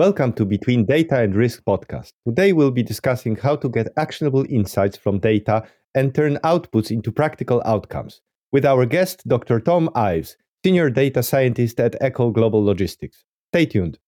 Welcome to Between Data and Risk podcast. Today we'll be discussing how to get actionable insights from data and turn outputs into practical outcomes with our guest, Dr. Thom Ives, Senior Data Scientist at Echo Global Logistics. Stay tuned.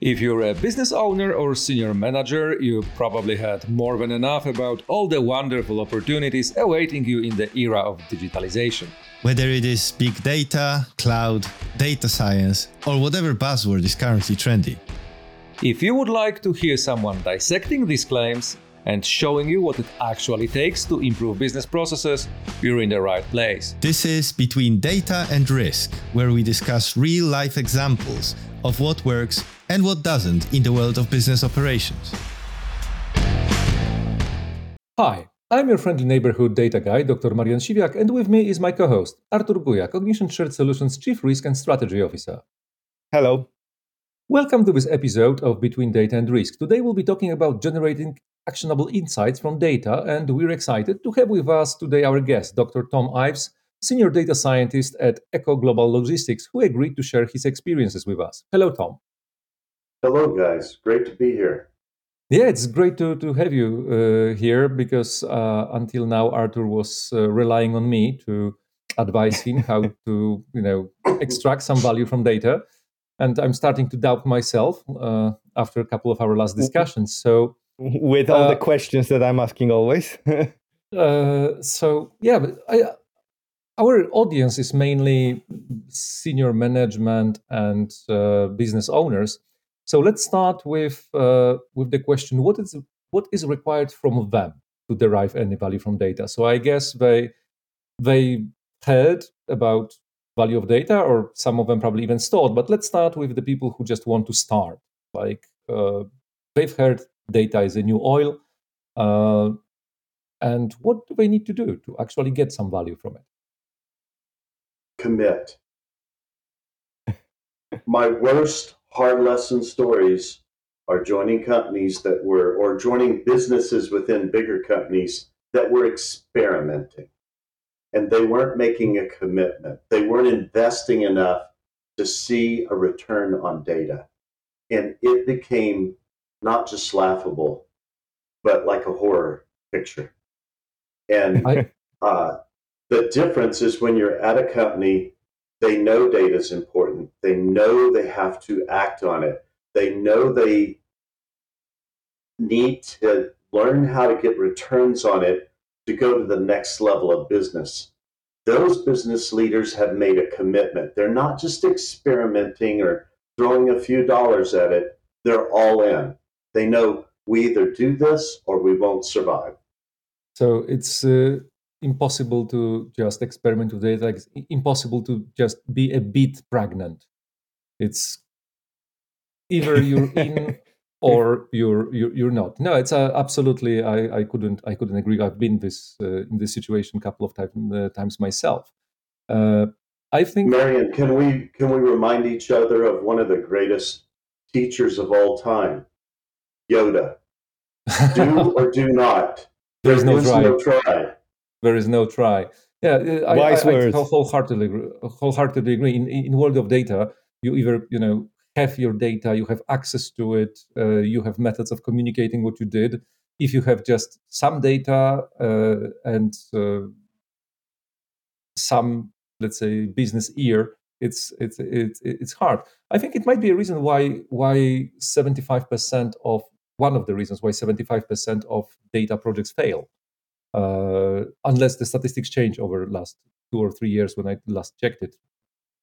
If you're a business owner or senior manager, you probably had more than enough about all the wonderful opportunities awaiting you in the era of digitalization. Whether it is big data, cloud, data science, or whatever buzzword is currently trendy. If you would like to hear someone dissecting these claims and showing you what it actually takes to improve business processes, you're in the right place. This is Between Data and Risk, where we discuss real life examples of what works and what doesn't in the world of business operations. Hi, I'm your friendly neighborhood data guy, Dr. Marian Siwiak, and with me is my co host, Artur Guja, Cognition Shared Solutions Chief Risk and Strategy Officer. Hello. Welcome to this episode of Between Data and Risk. Today we'll be talking about generating actionable insights from data, and we're excited to have with us today our guest, Dr. Thom Ives, Senior Data Scientist at Echo Global Logistics, who agreed to share his experiences with us. Hello, Thom. Hello, guys. Great to be here. Yeah, it's great to, to have you uh, here because uh, until now Artur was uh, relying on me to advise him how to you know extract some value from data, and I'm starting to doubt myself uh, after a couple of our last discussions. So with all the uh, questions that I'm asking always. Uh, so yeah, I, our audience is mainly senior management and business owners so let's start with uh, with the question: what is what is required from them to derive any value from data? So I guess they they heard about value of data, or some of them probably even stored. But let's start with the people who just want to start. Like uh, they've heard data is a new oil, uh, and what do they need to do to actually get some value from it? Commit. My worst hard lesson stories are joining companies that were, or joining businesses within bigger companies that were experimenting. And they weren't making a commitment. They weren't investing enough to see a return on data. And it became not just laughable, but like a horror picture. And I, uh, the difference is when you're at a company they know data is important. They know they have to act on it. They know they need to learn how to get returns on it to go to the next level of business. Those business leaders have made a commitment. They're not just experimenting or throwing a few dollars at it, they're all in. They know we either do this or we won't survive. So it's uh, impossible to just experiment with data. It's impossible to just be a bit pregnant. It's either you're in or you're you're, you're not. No, it's uh, absolutely. I, I couldn't I couldn't agree. I've been this uh, in this situation a couple of time, uh, times myself. Uh, I think Marian, can we can we remind each other of one of the greatest teachers of all time, Yoda? Do or do not. There's there no, try. no try there is no try. Yeah, I, Wise I, words. I wholeheartedly, wholeheartedly agree. In, in world of data, you either you know have your data, you have access to it, uh, you have methods of communicating what you did. If you have just some data uh, and uh, some, let's say, business ear, it's it's it's it's hard. I think it might be a reason why why seventy five percent of one of the reasons why seventy five percent of data projects fail uh, Uh, unless the statistics change over last two or three years when I last checked it.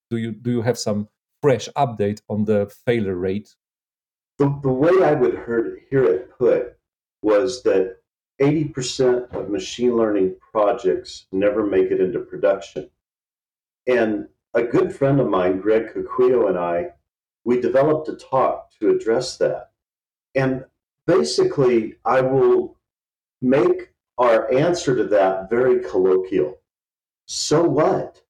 Do you do you have some fresh update on the failure rate? The, the way I would hear it put was that 80% of machine learning projects never make it into production. And a good friend of mine, Greg Coquillo, and I, we developed a talk to address that. And basically, I will make our answer to that very colloquial. So what?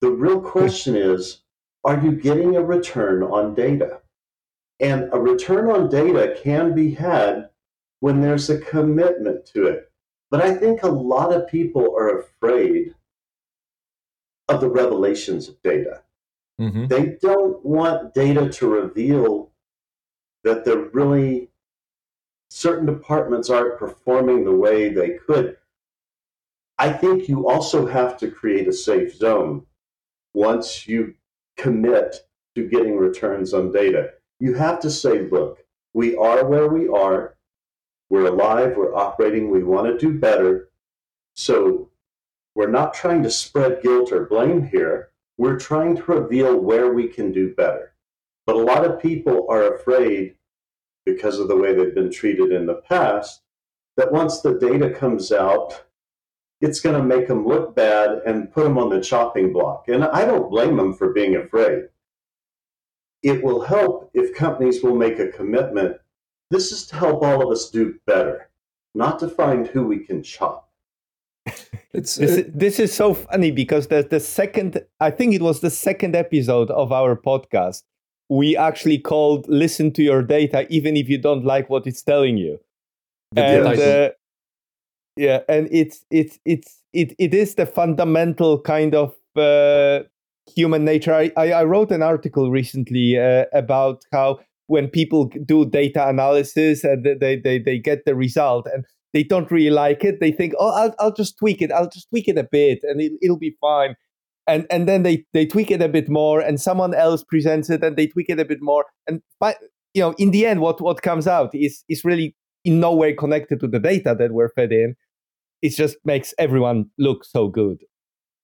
The real question is are you getting a return on data? And a return on data can be had when there's a commitment to it. But I think a lot of people are afraid of the revelations of data. Mm-hmm. They don't want data to reveal that they're really certain departments aren't performing the way they could. I think you also have to create a safe zone once you commit to getting returns on data. You have to say, look, we are where we are. We're alive, we're operating, we want to do better. So we're not trying to spread guilt or blame here. We're trying to reveal where we can do better. But a lot of people are afraid because of the way they've been treated in the past that once the data comes out, it's going to make them look bad and put them on the chopping block. And I don't blame them for being afraid. It will help if companies will make a commitment. This is to help all of us do better, not to find who we can chop. It's, this, uh, this is so funny because the, the second, I think it was the second episode of our podcast, we actually called listen to your data even if you don't like what it's telling you. and, uh, yeah, and it's it's it's it, it is the fundamental kind of uh, human nature. I, I, I wrote an article recently uh, about how when people do data analysis and they, they they get the result and they don't really like it. They think, oh, I'll, I'll just tweak it. I'll just tweak it a bit and it, it'll be fine. And, and then they, they tweak it a bit more and someone else presents it and they tweak it a bit more. And by, you know, in the end, what, what comes out is, is really in no way connected to the data that we're fed in. It just makes everyone look so good.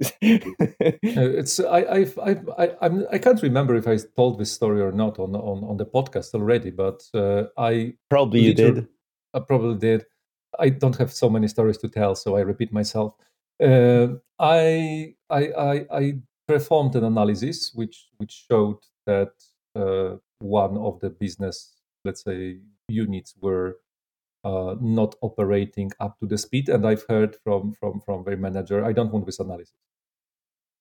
it's I I've, I've, I I'm, I can't remember if I told this story or not on on, on the podcast already, but uh, I probably you did. I probably did. I don't have so many stories to tell, so I repeat myself. Uh, I, I, I, I, performed an analysis which which showed that uh, one of the business, let's say, units were uh, not operating up to the speed, and I've heard from from from their manager, I don't want this analysis.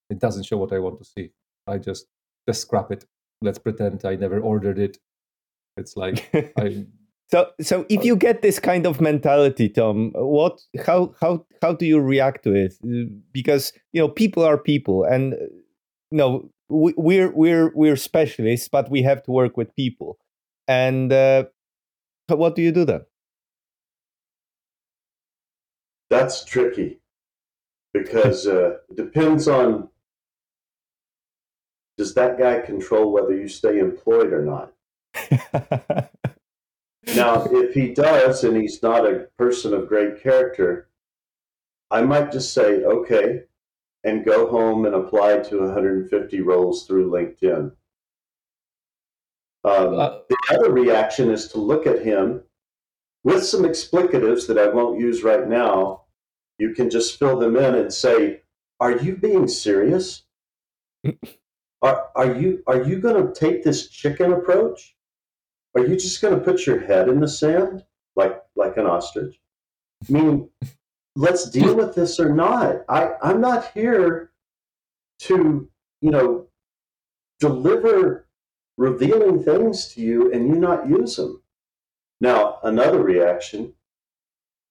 It doesn't show what I want to see. I just just scrap it. Let's pretend I never ordered it. It's like I so, so if you get this kind of mentality, Thom, what, how, how, how do you react to it? Because you know, people are people, and you know, we, we're we're we're specialists, but we have to work with people. And uh, what do you do then? That's tricky because uh, it depends on does that guy control whether you stay employed or not. Now, if he does and he's not a person of great character, I might just say, okay, and go home and apply to 150 roles through LinkedIn. Um, uh, the other reaction is to look at him with some explicatives that I won't use right now. You can just fill them in and say, "Are you being serious? are are you are you going to take this chicken approach? Are you just going to put your head in the sand like like an ostrich? I mean, let's deal with this or not. I I'm not here to you know deliver revealing things to you and you not use them. Now, another reaction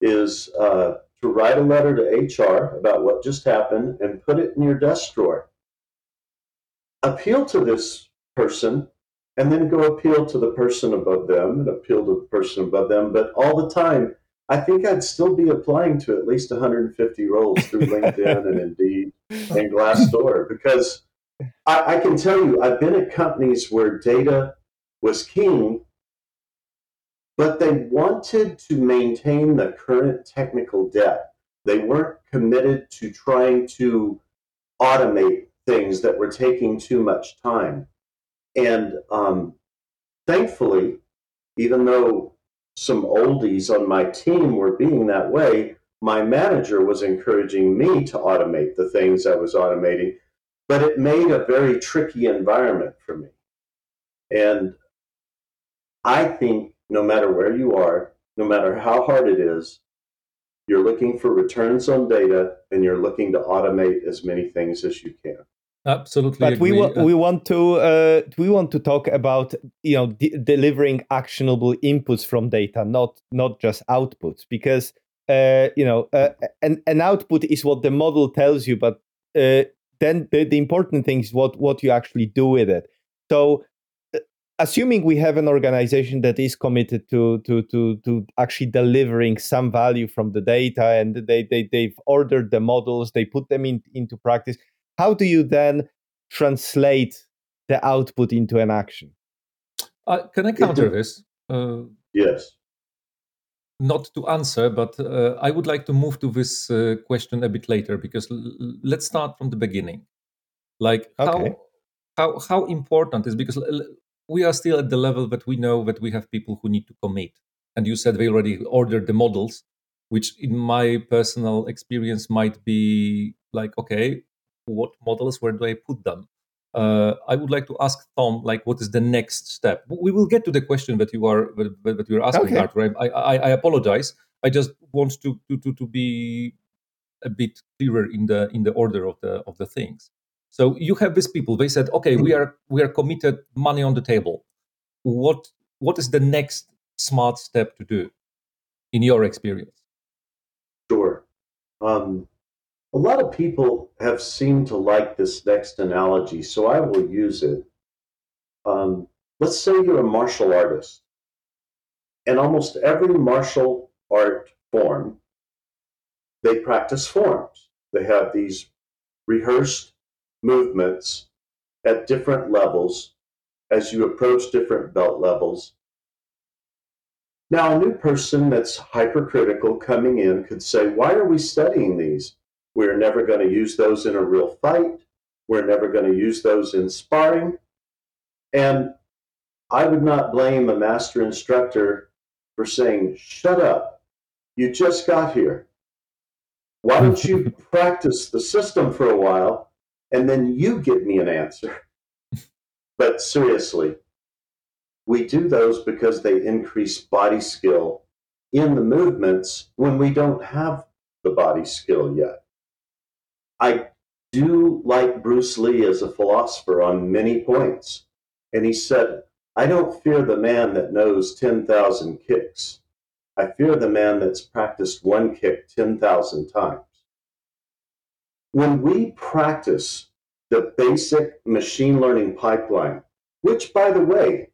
is uh, to write a letter to HR about what just happened and put it in your desk drawer. Appeal to this person and then go appeal to the person above them and appeal to the person above them. But all the time, I think I'd still be applying to at least 150 roles through LinkedIn and Indeed and Glassdoor because I, I, can tell you, I've been at companies where data was king, but they wanted to maintain the current technical debt. They weren't committed to trying to automate things that were taking too much time. And um, thankfully, even though some oldies on my team were being that way, my manager was encouraging me to automate the things I was automating, but it made a very tricky environment for me. And I think no matter where you are, no matter how hard it is, you're looking for returns on data and you're looking to automate as many things as you can. Absolutely, but agree. we uh, we want to uh, we want to talk about you know de- delivering actionable inputs from data, not not just outputs, because uh, you know uh, an an output is what the model tells you, but uh, then the, the important thing is what what you actually do with it. So uh, assuming we have an organization that is committed to to to to actually delivering some value from the data and they, they they've ordered the models they put them in, into practice how do you then translate the output into an action? Uh, can i counter this? Uh, yes. not to answer, but uh, I would like to move to this uh, question a bit later because l- let's start from the beginning. Like okay. how how how important is because l- we are still at the level that we know that we have people who need to commit, and you said they already ordered the models, which in my personal experience might be like okay, what models where do I put them? uh, I would like to ask Tom, like, what is the next step? We will get to the question that you are that, that you are asking, okay. Artur. I, I, I, apologize. I just want to, to to to be a bit clearer in the in the order of the of the things. So you have these people. They said, okay, we are we are committed, money on the table. What what is the next smart step to do, in your experience? Sure. Um, a lot of people have seemed to like this next analogy, so I will use it. Um, let's say you're a martial artist, and almost every martial art form, they practice forms. They have these rehearsed movements at different levels as you approach different belt levels. Now, a new person that's hypercritical coming in could say, Why are we studying these? We're never going to use those in a real fight. We're never going to use those in sparring. And I would not blame a master instructor for saying, Shut up. You just got here. Why don't you practice the system for a while and then you give me an answer? But seriously, we do those because they increase body skill in the movements when we don't have the body skill yet. I do like Bruce Lee as a philosopher on many points. And he said, I don't fear the man that knows 10,000 kicks. I fear the man that's practiced one kick 10,000 times. When we practice the basic machine learning pipeline, which, by the way,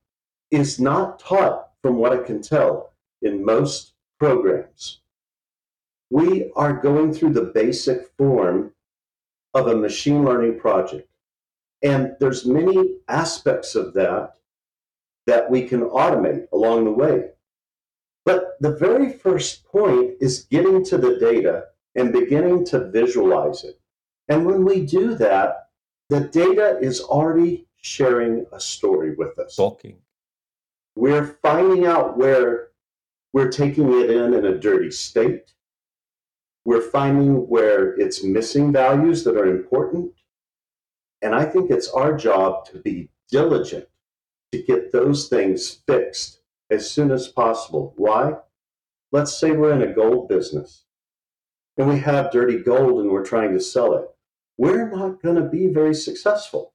is not taught, from what I can tell, in most programs, we are going through the basic form of a machine learning project. And there's many aspects of that that we can automate along the way. But the very first point is getting to the data and beginning to visualize it. And when we do that, the data is already sharing a story with us. Talking. We're finding out where we're taking it in in a dirty state. We're finding where it's missing values that are important. And I think it's our job to be diligent to get those things fixed as soon as possible. Why? Let's say we're in a gold business and we have dirty gold and we're trying to sell it. We're not going to be very successful.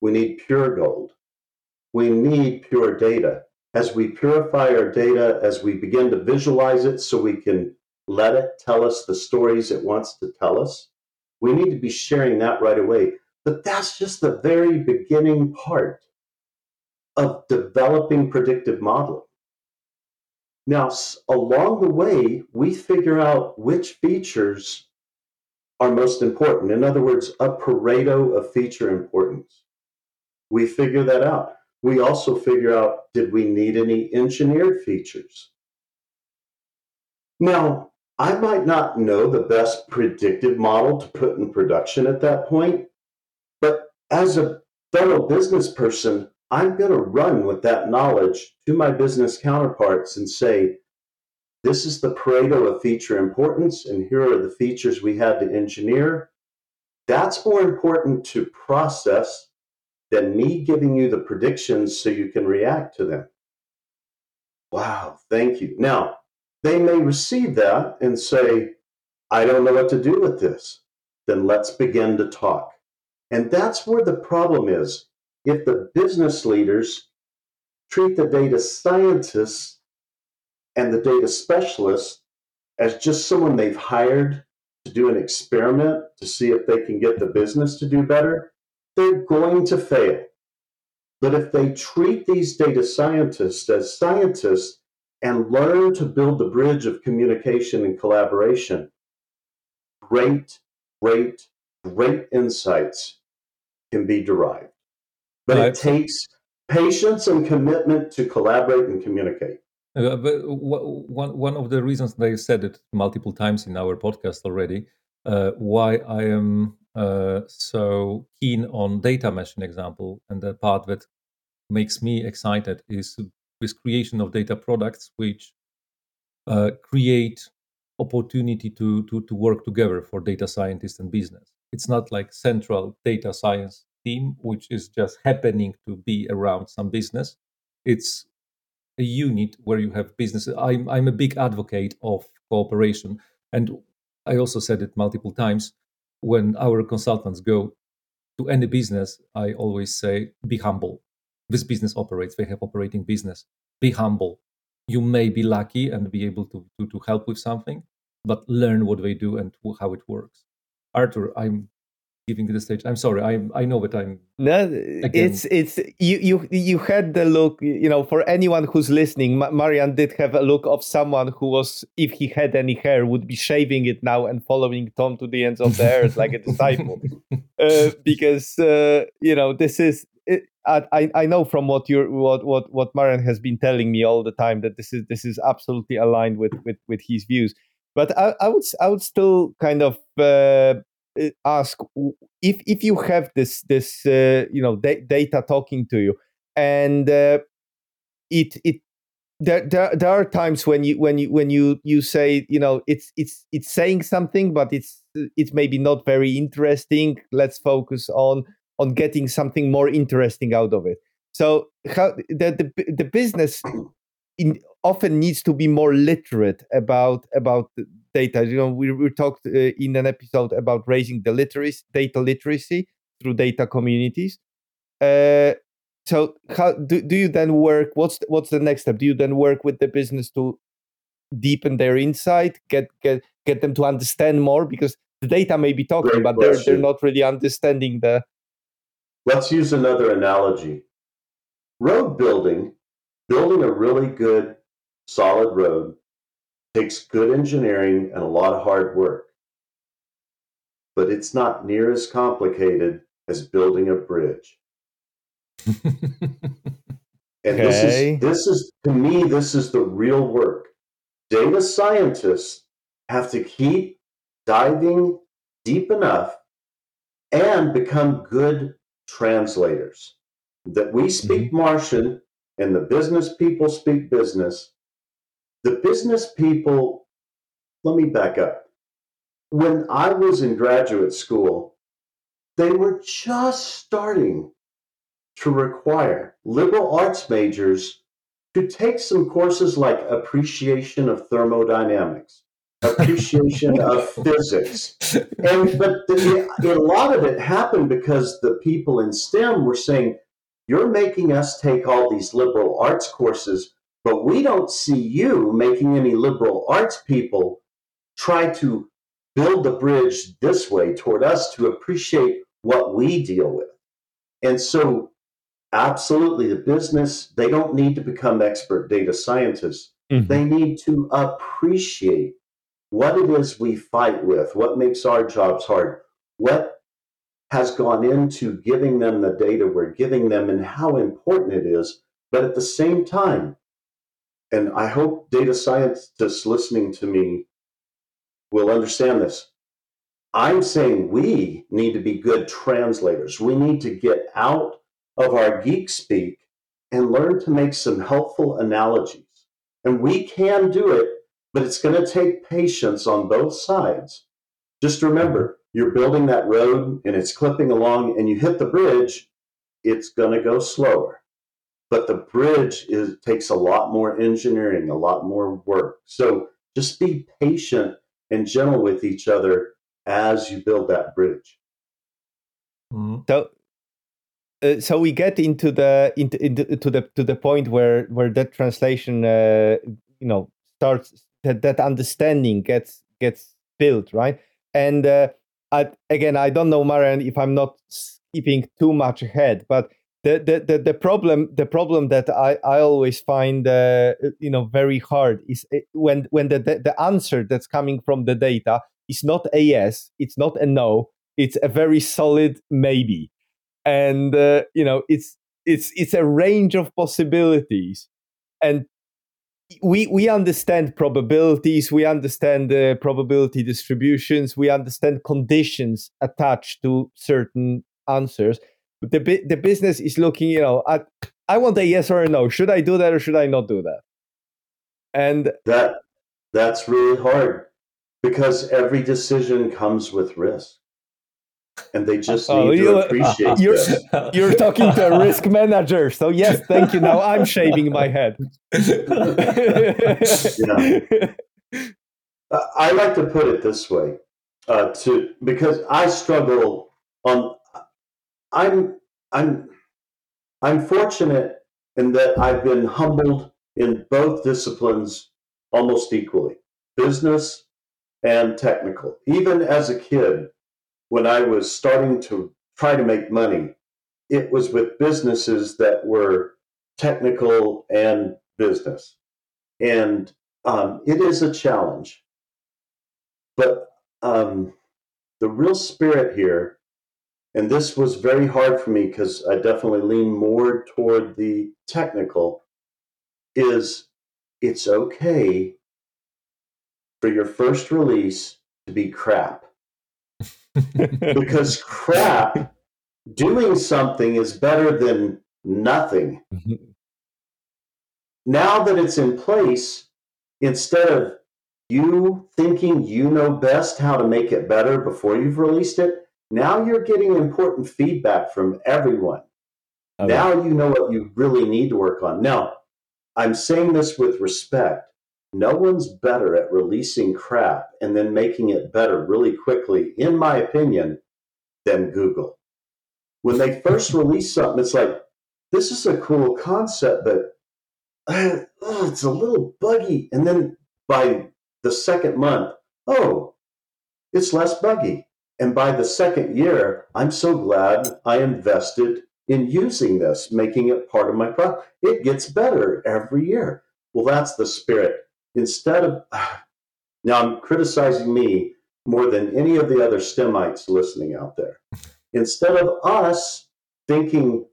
We need pure gold. We need pure data. As we purify our data, as we begin to visualize it so we can let it tell us the stories it wants to tell us. We need to be sharing that right away. But that's just the very beginning part of developing predictive modeling. Now, along the way, we figure out which features are most important. In other words, a Pareto of feature importance. We figure that out. We also figure out did we need any engineered features? Now, I might not know the best predictive model to put in production at that point, but as a fellow business person, I'm going to run with that knowledge to my business counterparts and say, this is the Pareto of feature importance, and here are the features we had to engineer. That's more important to process than me giving you the predictions so you can react to them. Wow, thank you. Now, they may receive that and say, I don't know what to do with this. Then let's begin to talk. And that's where the problem is. If the business leaders treat the data scientists and the data specialists as just someone they've hired to do an experiment to see if they can get the business to do better, they're going to fail. But if they treat these data scientists as scientists and learn to build the bridge of communication and collaboration, great, great, great insights can be derived. But right. it takes patience and commitment to collaborate and communicate. Uh, but one one of the reasons they said it multiple times in our podcast already, uh, why I am uh, so keen on data machine example and the part that makes me excited is this creation of data products which uh, create opportunity to, to to work together for data scientists and business. It's not like central data science team which is just happening to be around some business. It's a unit where you have business. I'm I'm a big advocate of cooperation, and I also said it multiple times. When our consultants go to any business, I always say, be humble. This business operates. They have operating business. Be humble. You may be lucky and be able to, to, to help with something, but learn what they do and how it works. Artur, I'm giving the stage. I'm sorry. I I know that I'm. No, again. it's it's you you you had the look. You know, for anyone who's listening, Marian did have a look of someone who was, if he had any hair, would be shaving it now and following Thom to the ends of the earth like a disciple, uh, because uh, you know this is. I, I know from what you what what what Marian has been telling me all the time that this is this is absolutely aligned with with with his views. But I, I would I would still kind of uh, uh, ask if if you have this this uh, you know da- data talking to you and uh, it it there, there there are times when you when you when you you say you know it's it's it's saying something but it's it's maybe not very interesting let's focus on on getting something more interesting out of it so how the the, the business in, often needs to be more literate about about data. You know, we, we talked uh, in an episode about raising the literacy, data literacy through data communities. Uh, so, how do, do you then work? What's the, what's the next step? Do you then work with the business to deepen their insight, get get get them to understand more because the data may be talking, Great but they're they're not really understanding the. Let's use another analogy. Road building, building a really good, solid road takes good engineering and a lot of hard work. But it's not near as complicated as building a bridge. and okay. this is this is to me this is the real work. Data scientists have to keep diving deep enough and become good translators. That we speak mm-hmm. Martian and the business people speak business the business people, let me back up. When I was in graduate school, they were just starting to require liberal arts majors to take some courses like appreciation of thermodynamics, appreciation of physics. And but the, a lot of it happened because the people in STEM were saying, "You're making us take all these liberal arts courses but we don't see you making any liberal arts people try to build the bridge this way toward us to appreciate what we deal with. And so, absolutely, the business, they don't need to become expert data scientists. Mm-hmm. They need to appreciate what it is we fight with, what makes our jobs hard, what has gone into giving them the data we're giving them, and how important it is. But at the same time, and I hope data scientists listening to me will understand this. I'm saying we need to be good translators. We need to get out of our geek speak and learn to make some helpful analogies. And we can do it, but it's going to take patience on both sides. Just remember, you're building that road and it's clipping along and you hit the bridge, it's going to go slower but the bridge is takes a lot more engineering, a lot more work. So just be patient and gentle with each other as you build that bridge. Mm-hmm. So, uh, so we get into the into, into to the to the point where where that translation, uh, you know, starts that that understanding gets gets built, right? And uh, I, again, I don't know, Marian, if I'm not skipping too much ahead, but the, the, the, the problem the problem that I, I always find uh, you know very hard is uh, when when the, the, the answer that's coming from the data is not a yes, it's not a no, it's a very solid maybe, and uh, you know it's it's it's a range of possibilities, and we we understand probabilities, we understand the probability distributions, we understand conditions attached to certain answers the the business is looking, you know, at I want a yes or a no. Should I do that or should I not do that? And that that's really hard because every decision comes with risk. And they just oh, need to appreciate you're, this. You're talking to a risk manager. So yes, thank you. Now I'm shaving my head. yeah. I like to put it this way, uh, to because I struggle on I'm I'm I'm fortunate in that I've been humbled in both disciplines almost equally, business and technical. Even as a kid, when I was starting to try to make money, it was with businesses that were technical and business. And um, it is a challenge. But um, the real spirit here and this was very hard for me because I definitely lean more toward the technical, is it's okay for your first release to be crap. Because crap, doing something is better than nothing. Mm-hmm. now that it's in place, instead of you thinking you know best how to make it better before you've released it, now you're getting important feedback from everyone. Oh, okay. Now you know what you really need to work on. Now, I'm saying this with respect. No one's better at releasing crap and then making it better really quickly, in my opinion, than Google. When they first release something, it's like, this is a cool concept, but uh, oh, it's a little buggy. And then by the second month, oh, it's less buggy. And by the second year, I'm so glad I invested in using this, making it part of my product. It gets better every year. Well, that's the spirit. Instead of, now I'm criticizing me more than any of the other STEMites listening out there. Instead of us thinking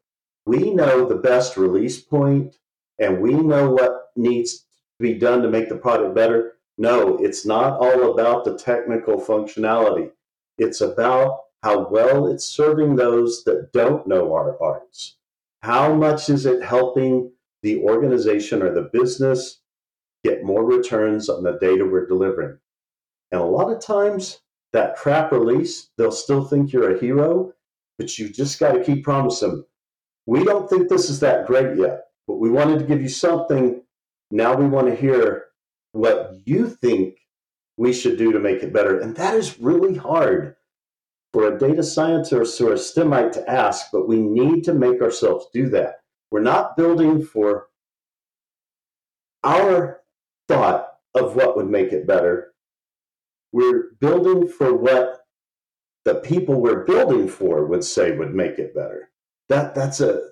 we know the best release point and we know what needs to be done to make the product better, no, it's not all about the technical functionality. It's about how well it's serving those that don't know our arts. How much is it helping the organization or the business get more returns on the data we're delivering? And a lot of times, that crap release, they'll still think you're a hero, but you just got to keep promising. We don't think this is that great yet, but we wanted to give you something. Now we want to hear what you think we should do to make it better. And that is really hard for a data scientist or a STEMite to ask, but we need to make ourselves do that. We're not building for our thought of what would make it better. We're building for what the people we're building for would say would make it better. That that's a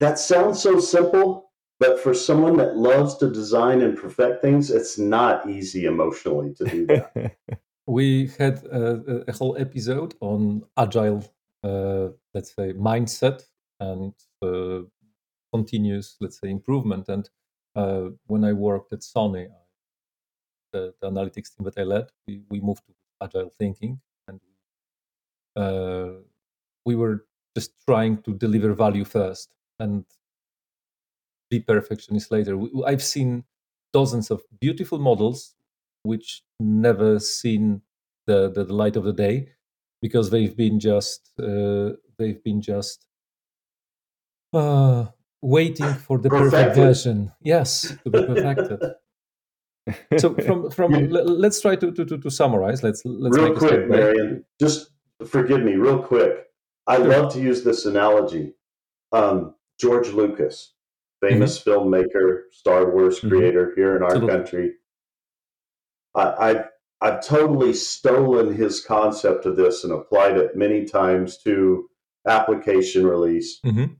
that sounds so simple, but for someone that loves to design and perfect things, it's not easy emotionally to do that. we had a, a, whole episode on agile, uh, let's say, mindset and uh, continuous, let's say, improvement. And uh, when I worked at Sony, the, the, analytics team that I led, we, we moved to agile thinking, and uh, we were just trying to deliver value first and be perfectionist later. I've seen dozens of beautiful models which never seen the, the, the light of the day because they've been just uh, they've been just uh, waiting for the perfected. perfect version. Yes, to be perfected. so from from let's try to, to, to, summarize. Let's let's real quick, Marian. Just forgive me, real quick. I sure. love to use this analogy. Um, George Lucas, famous mm-hmm. filmmaker, Star Wars mm-hmm. creator mm-hmm. here in our country. I, I've I've totally stolen his concept of this and applied it many times to application release. Mhm.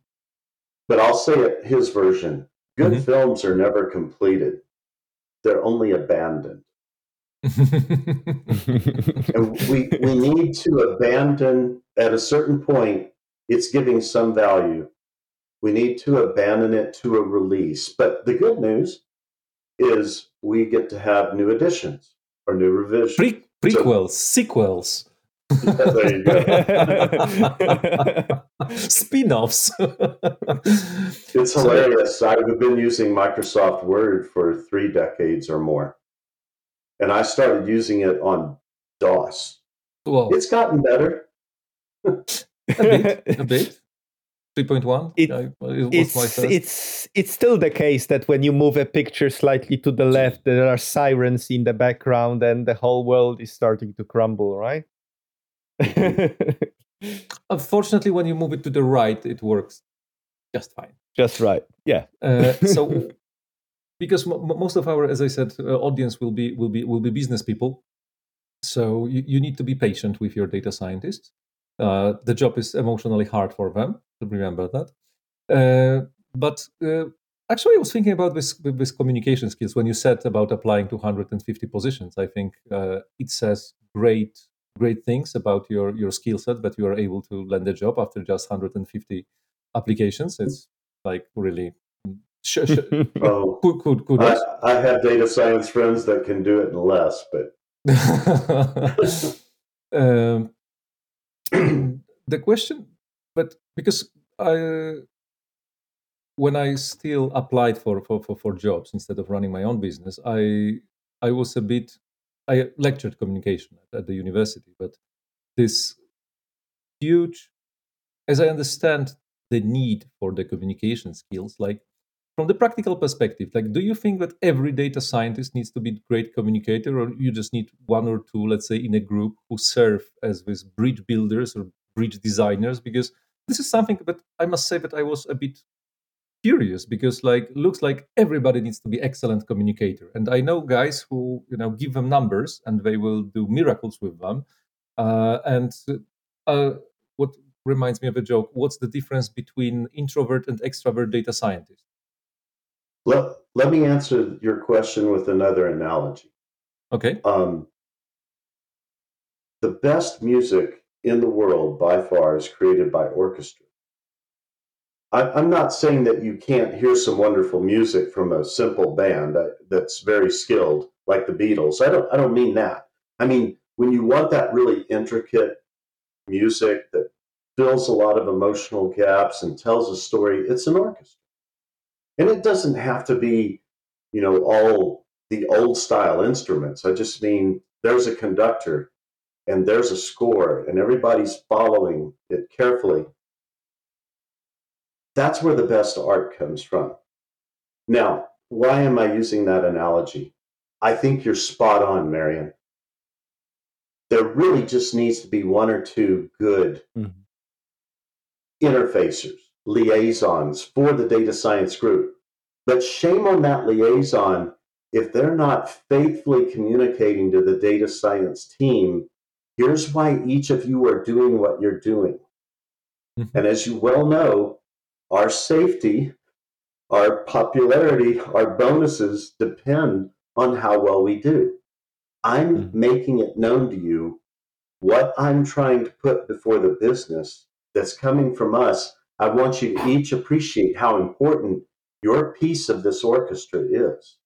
But I'll say it his version. Good Mhm. films are never completed. They're only abandoned. And we, we need to abandon at a certain point, it's giving some value. We need to abandon it to a release. But the good news is we get to have new additions or new revisions. Pre- prequels, sequels, there you go. spin-offs. It's So- hilarious. I've been using Microsoft Word for three decades or more. And I started using it on DOS. well, It's gotten better. a bit, a bit. 3.1. It- I- it it's it's it's still the case that when you move a picture slightly to the left, there are sirens in the background, and the whole world is starting to crumble, right? Unfortunately, when you move it to the right, it works just fine. Just right. Yeah. Uh, so, because mo- most of our, as I said, uh, audience will be will be will be business people, so you, you need to be patient with your data scientists. Uh, the job is emotionally hard for them. To remember that. Uh, but uh, actually, I was thinking about this this communication skills when you said about applying to 150 positions. I think uh, it says great great things about your your skill set that you are able to land a job after just 150 applications. It's like really sh- sh- Oh, good, good, I. I have data science friends that can do it in less, but um, the question, but because I, when I still applied for, for, for, for jobs instead of running my own business, I I was a bit I lectured communication at, at the university, but this huge, as I understand the need for the communication skills, like from the practical perspective, like do you think that every data scientist needs to be a great communicator, or you just need one or two, let's say, in a group who serve as with bridge builders or bridge designers? Because this is something that I must say that I was a bit curious because like looks like everybody needs to be excellent communicator and i know guys who you know give them numbers and they will do miracles with them uh, and uh, what reminds me of a joke what's the difference between introvert and extrovert data scientist let, let me answer your question with another analogy. okay Um, the best music in the world by far is created by orchestra. I, I'm not saying that you can't hear some wonderful music from a simple band that's very skilled, like the Beatles. I don't. I don't mean that. I mean when you want that really intricate music that fills a lot of emotional gaps and tells a story, it's an orchestra, and it doesn't have to be, you know, all the old style instruments. I just mean there's a conductor and there's a score and everybody's following it carefully. That's where the best art comes from. Now, why am I using that analogy? I think you're spot on, Marian. There really just needs to be one or two good Mhm. interfacers, liaisons for the data science group. But shame on that liaison if they're not faithfully communicating to the data science team, here's why each of you are doing what you're doing. Mhm. And as you well know, our safety, our popularity, our bonuses depend on how well we do. I'm Mhm. making it known to you what I'm trying to put before the business that's coming from us. I want you to each appreciate how important your piece of this orchestra is.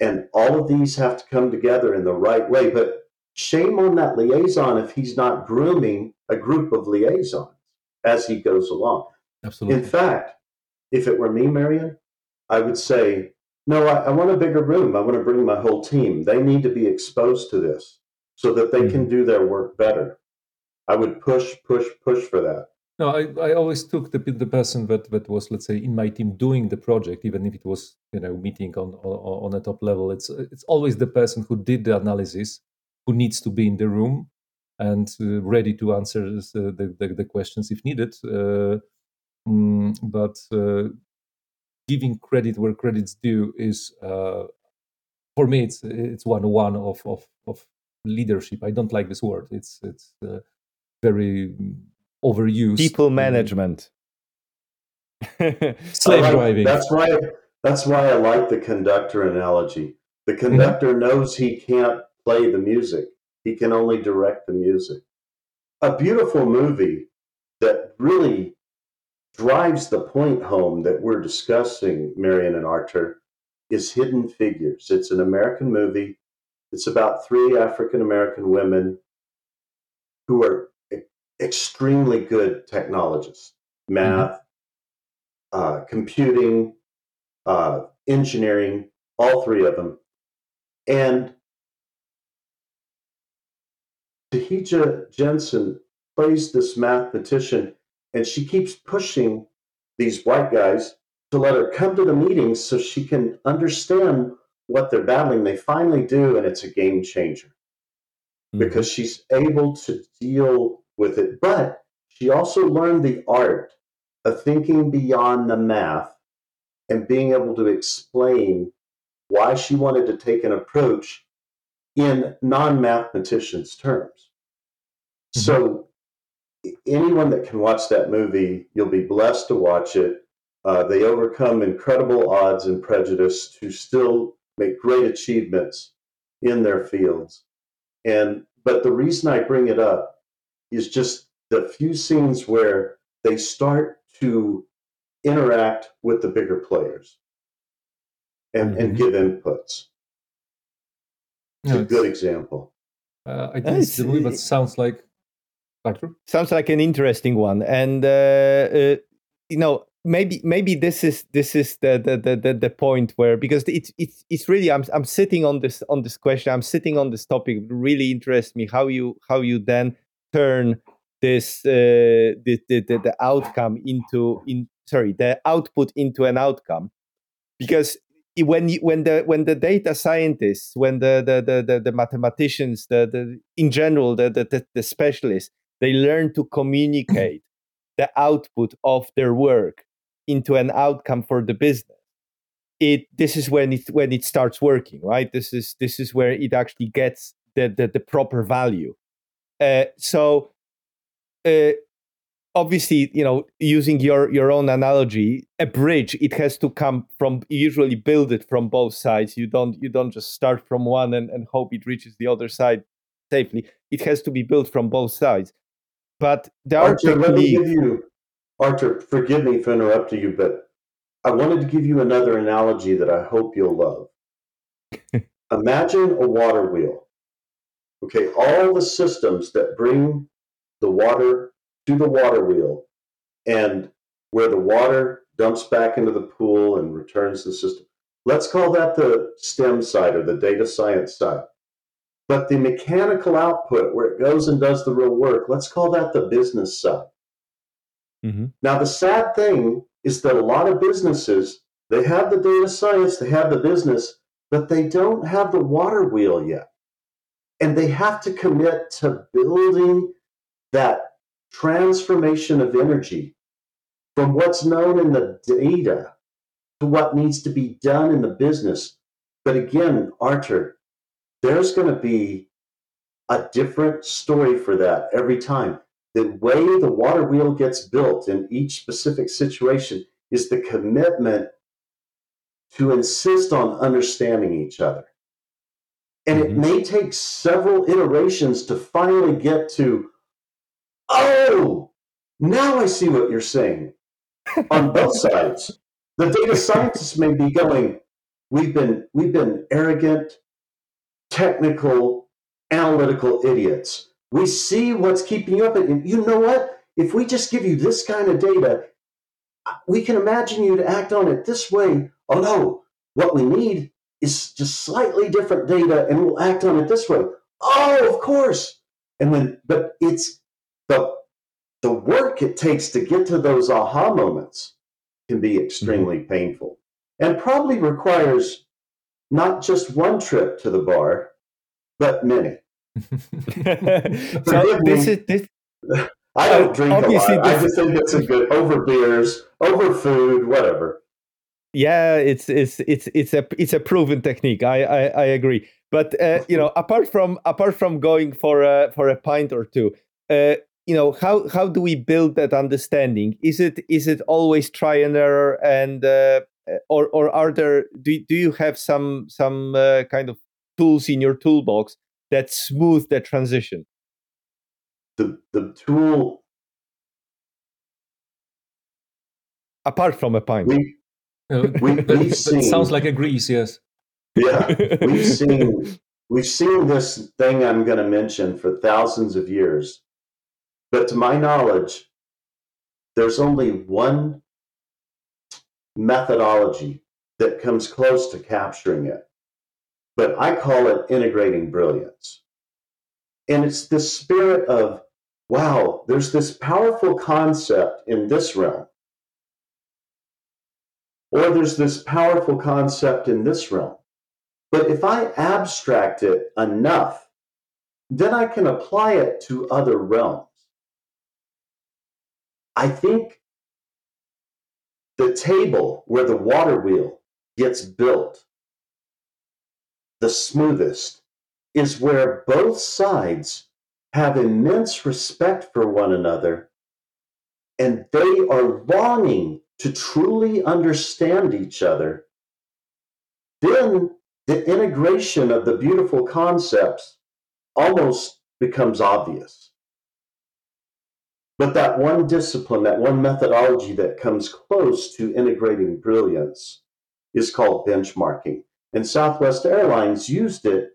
And all of these have to come together in the right way. But shame on that liaison if he's not grooming a group of liaisons as he goes along. Absolutely In fact, if it were me, Marian, I would say, no, I, I want a bigger room. I want to bring my whole team. They need to be exposed to this so that they can do their work better. I would push, push, push for that. No, I, I always took the the person that, that was let's say in my team doing the project, even if it was you know meeting on on, on a top level. It's it's always the person who did the analysis who needs to be in the room and uh, ready to answer the, the the questions if needed. Uh, mm, but uh, giving credit where credit's due is uh, for me, it's it's one one of, of of leadership. I don't like this word. It's it's uh, very overused. People management. Slave like, driving. That's why. That's why I like the conductor analogy. The conductor mm-hmm. knows he can't play the music; he can only direct the music. A beautiful movie that really drives the point home that we're discussing, Marian and Artur, is Hidden Figures. It's an American movie. It's about three African American women who are extremely good technologists, math, mm-hmm. uh, computing, uh, engineering, all three of them. And Taraji Henson plays this mathematician, and she keeps pushing these white guys to let her come to the meetings so she can understand what they're battling. They finally do, and it's a game changer mm-hmm. because she's able to deal with it. But she also learned the art of thinking beyond the math and being able to explain why she wanted to take an approach in non mathematicians' terms. Mm-hmm. So, anyone that can watch that movie, you'll be blessed to watch it. Uh, they overcome incredible odds and prejudice to still make great achievements in their fields. And but the reason I bring it up is just the few scenes where they start to interact with the bigger players and, mm-hmm. and give inputs. It's no, a good example. Uh, I think it's the movie, but sounds like Artur? Sounds like an interesting one, and uh, uh, you know, maybe maybe this is this is the the, the the point where because it's it's it's really I'm I'm sitting on this on this question I'm sitting on this topic really interests me how you how you then turn this uh, the, the the outcome into in sorry the output into an outcome because when you, when the when the data scientists when the the the, the, the mathematicians the, the in general the, the the specialists they learn to communicate the output of their work into an outcome for the business. It this is when it when it starts working right? This is this is where it actually gets the the, the proper value. Uh, so uh, obviously you know using your your own analogy a bridge it has to come from usually build it from both sides. You don't you don't just start from one and, and hope it reaches the other side safely. It has to be built from both sides but there are let me give you Artur, forgive me for interrupting you, but I wanted to give you another analogy that I hope you'll love. Imagine a water wheel. Okay, all the systems that bring the water to the water wheel and where the water dumps back into the pool and returns the system. Let's call that the STEM side or the data science side. But the mechanical output, where it goes and does the real work, let's call that the business side. Mm-hmm. Now, the sad thing is that a lot of businesses, they have the data science, they have the business, but they don't have the water wheel yet. And they have to commit to building that transformation of energy from what's known in the data to what needs to be done in the business. But again, Artur, there's going to be a different story for that every time the way the water wheel gets built in each specific situation is the commitment to insist on understanding each other. And mm-hmm. it may take several iterations to finally get to, oh, now I see what you're saying on both sides. The data scientists may be going, we've been, we've been arrogant, technical, analytical idiots we see what's keeping you up. And you know what? If we just give you this kind of data, we can imagine you to act on it this way. Oh no, what we need is just slightly different data and we'll act on it this way. Oh, of course. And when, but it's the, the work it takes to get to those aha moments can be extremely mm-hmm. painful and probably requires not just one trip to the bar, but many. so this is this. I don't drink a lot. I just think it's a good over beers, over food, whatever. Yeah, it's it's it's it's a it's a proven technique. I I, I agree. But uh, you know, apart from apart from going for a for a pint or two, uh, you know, how how do we build that understanding? Is it is it always try and error, and uh, or or are there do do you have some some uh, kind of tools in your toolbox that smooth that transition? The the tool apart from a pint. We, Uh, We- that- we've that seen- sounds like a grease, yes. yeah, we've seen we've seen this thing I'm going to mention for thousands of years, but to my knowledge, there's only one methodology that comes close to capturing it. But I call it integrating brilliance. And it's the spirit of, wow, there's this powerful concept in this realm. Or there's this powerful concept in this realm. But if I abstract it enough, then I can apply it to other realms. I think the table where the water wheel gets built the smoothest is where both sides have immense respect for one another and they are longing to truly understand each other. Then the integration of the beautiful concepts almost becomes obvious. But that one discipline, that one methodology that comes close to integrating brilliance is called benchmarking. And Southwest Airlines used it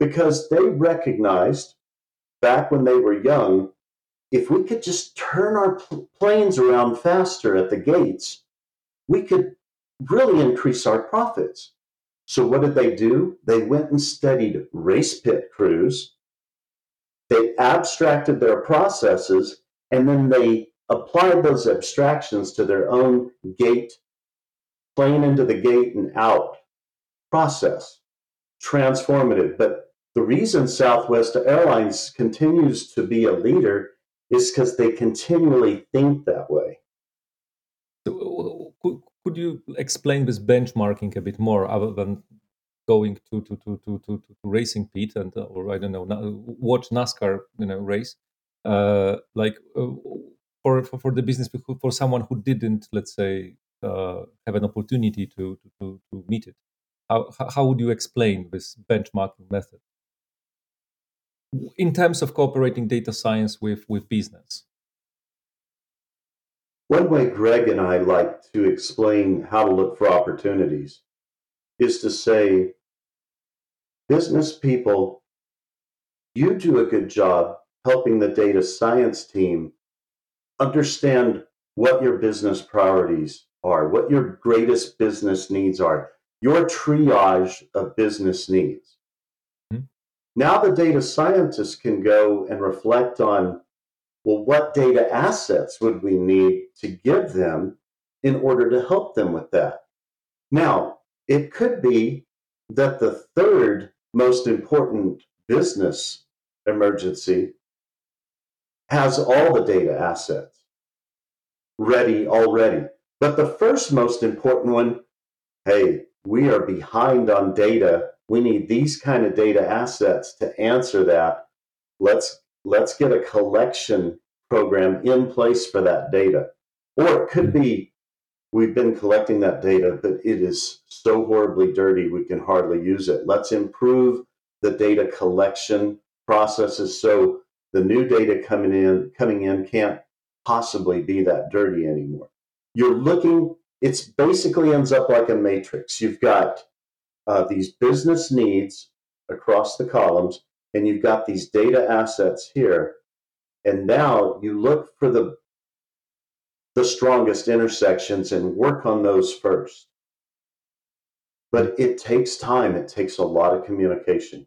because they recognized back when they were young if we could just turn our pl- planes around faster at the gates, we could really increase our profits. So, what did they do? They went and studied race pit crews, they abstracted their processes, and then they applied those abstractions to their own gate, plane into the gate and out process. Transformative. But the reason Southwest Airlines continues to be a leader is because they continually think that way. Could, you explain this benchmarking a bit more, other than going to to to to to, to racing pit and uh, or I don't know watch NASCAR you know race, like uh, for, for for the business for someone who didn't let's say uh, have an opportunity to to to, meet it, how how how would you explain this benchmarking method in terms of cooperating data science with with business? One way Greg and I like to explain how to look for opportunities is to say, business people, you do a good job helping the data science team understand what your business priorities are, what your greatest business needs are, your triage of business needs. Mhm. Now the data scientists can go and reflect on well, what data assets would we need to give them in order to help them with that? Now, it could be that the third most important business emergency has all the data assets ready already. But the first most important one, hey, we are behind on data. We need these kind of data assets to answer that. Let's let's get a collection program in place for that data. Or it could be we've been collecting that data, but it is so horribly dirty we can hardly use it. Let's improve the data collection processes so the new data coming in coming in can't possibly be that dirty anymore. You're looking, it's basically ends up like a matrix. You've got uh, these business needs across the columns, and you've got these data assets here. And now you look for the the strongest intersections and work on those first. But it takes time. It takes a lot of communication.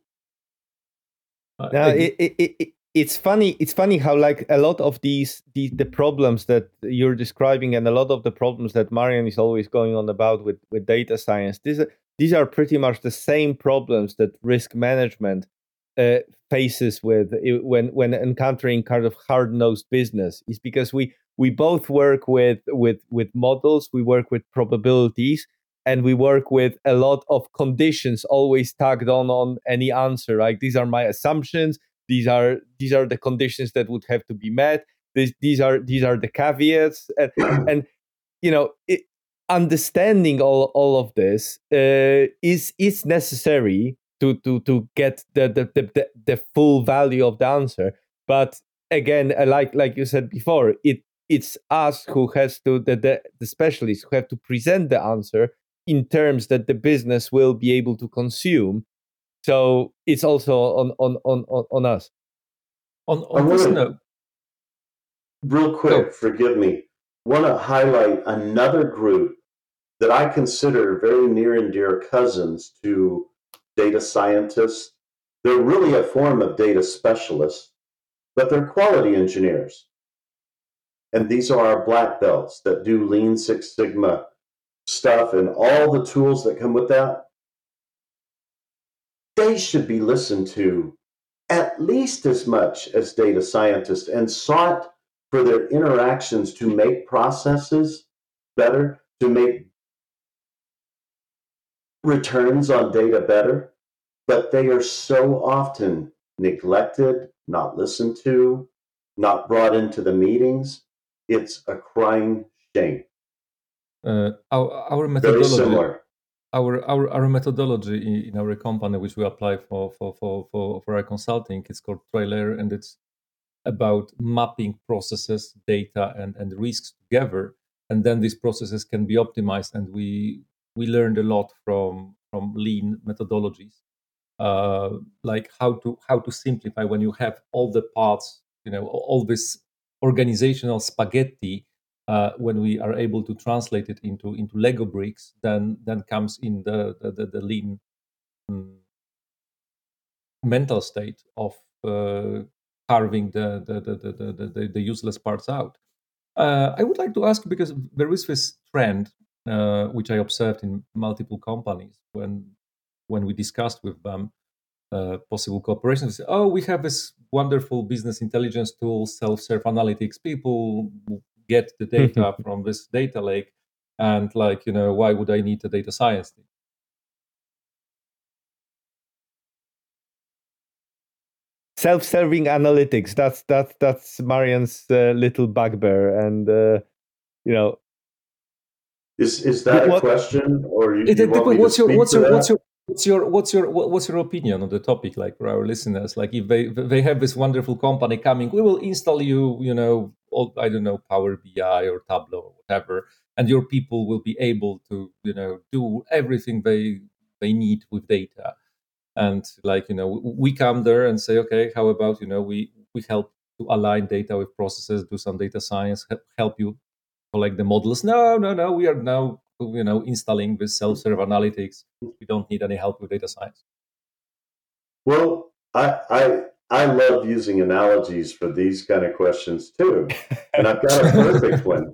Now, it, it, it, it- it's funny. It's funny how like a lot of these the, the problems that you're describing and a lot of the problems that Marian is always going on about with with data science. These are these are pretty much the same problems that risk management uh, faces with when when encountering kind of hard nosed business. Is because we we both work with with with models. We work with probabilities. and we work with a lot of conditions always tagged on on any answer right these are my assumptions these are these are the conditions that would have to be met. This, these are these are the caveats. And, and you know it, understanding all, all of this uh, is is necessary to to to get the the, the the full value of the answer. But again uh, like like you said before it it's us who has to the, the the specialists who have to present the answer in terms that the business will be able to consume. So it's also on on on on, us. On, on this note, real quick, forgive me. Want to highlight another group that I consider very near and dear cousins to data scientists. They're really a form of data specialists, but they're quality engineers. And these are our black belts that do Lean Six Sigma stuff and all the tools that come with that, they should be listened to at least as much as data scientists and sought for their interactions to make processes better, to make returns on data better. But they are so often neglected, not listened to, not brought into the meetings. It's a crying shame. Uh, our, our methodology, our, our our methodology in our company, which we apply for for for for, for our consulting, it's called Trailer, and it's about mapping processes, data, and and risks together, and then these processes can be optimized. And we we learned a lot from from lean methodologies, uh, like how to how to simplify when you have all the parts, you know, all this organizational spaghetti uh, when we are able to translate it into into Lego bricks, then then comes in the the, the, the lean um, mental state of uh, carving the the, the the, the, the, useless parts out. Uh, I would like to ask because there is this trend uh, which I observed in multiple companies when when we discussed with them uh, possible cooperation. Oh, we have this wonderful business intelligence tool, self-serve analytics. People get the data from this data lake and like you know why would i need a data science team? Self-serving analytics that's that's that's marian's uh, little bugbear and uh, you know. Is is that what, a question or you, it, you it, what's your what's your what's your what's your what's your what's your what's your opinion on the topic like for our listeners? Like if they they have this wonderful company coming we will install you you know all, i don't know power bi or tableau or whatever and your people will be able to you know do everything they they need with data. And like you know we come there and say okay how about you know we we help to align data with processes do some data science help you collect the models. No no no we are now you know installing this self-serve analytics. We don't need any help with data science. Well i i i love using analogies for these kind of questions too. And i've got a perfect one.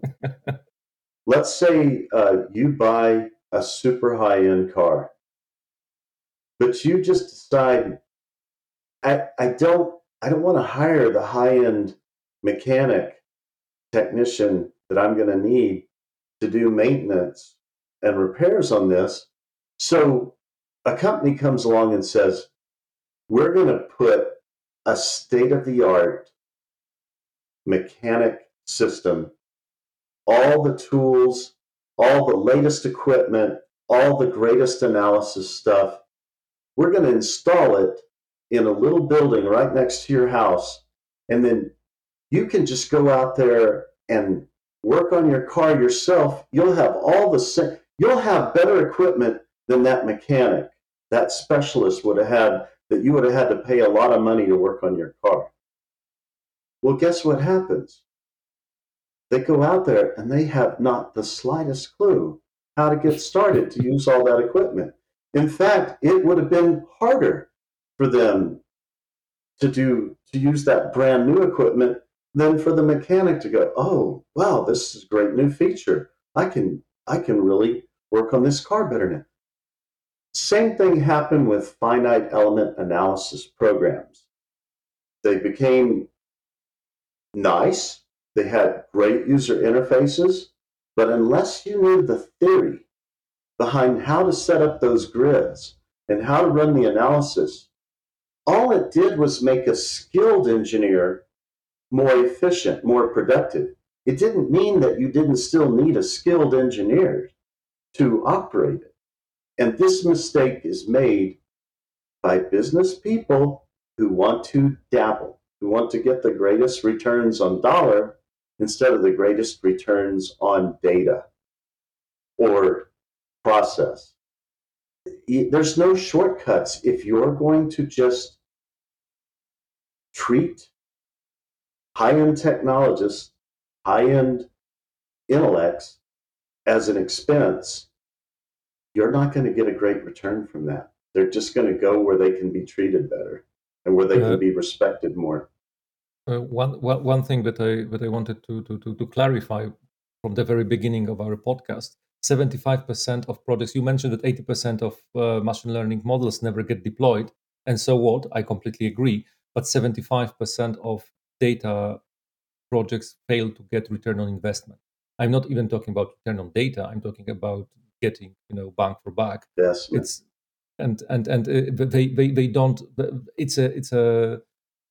Let's say uh, you buy a super high-end car but you just decide i i don't i don't want to hire the high-end mechanic technician that i'm going to need to do maintenance and repairs on this. So a company comes along and says, we're going to put a state of the art mechanic system, all the tools, all the latest equipment, all the greatest analysis stuff. We're going to install it in a little building right next to your house. And then you can just go out there and work on your car yourself. You'll have all the same you'll have better equipment than that mechanic, that specialist would have had that you would have had to pay a lot of money to work on your car. Well, guess what happens? They go out there and they have not the slightest clue how to get started to use all that equipment. In fact, it would have been harder for them to do to use that brand new equipment than for the mechanic to go, "Oh, wow, this is a great new feature. I can I can really work on this car better now. Same thing happened with finite element analysis programs. They became nice, they had great user interfaces, but unless you knew the theory behind how to set up those grids and how to run the analysis, all it did was make a skilled engineer more efficient, more productive. It didn't mean that you didn't still need a skilled engineer to operate it. And this mistake is made by business people who want to dabble, who want to get the greatest returns on dollar instead of the greatest returns on data or process. There's no shortcuts if you're going to just treat high end technologists, high end intellects as an expense. You're not going to get a great return from that. They're just going to go where they can be treated better and where they uh, can be respected more. Uh, one, one, one thing that I that I wanted to, to, to, to clarify from the very beginning of our podcast 75% of projects you mentioned that 80% of uh, machine learning models never get deployed and so what i completely agree but 75% of data projects fail to get return on investment. I'm not even talking about return on data i'm talking about getting you know bang for buck. Yes it's and and and uh, they, they they don't it's a it's a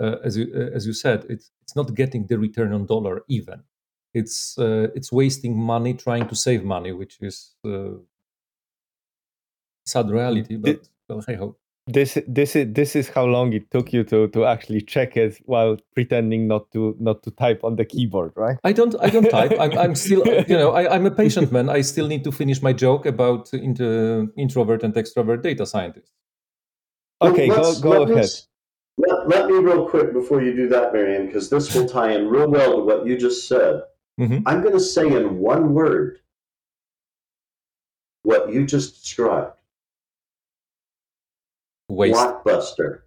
uh, as you uh, as you said it's it's not getting the return on dollar even. It's uh, it's wasting money trying to save money which is uh, sad reality but well hey ho this this is this is how long it took you to to actually check it while pretending not to not to type on the keyboard right? I don't i don't type. I'm, I'm still you know I, i'm a patient man. I still need to finish my joke about inter, introvert and extrovert data scientists okay well, go, go let ahead. me, let, let, me real quick before you do that marian because this will tie in real well to what you just said. Mm-hmm. i'm going to say in one word what you just described Waste. Blockbuster.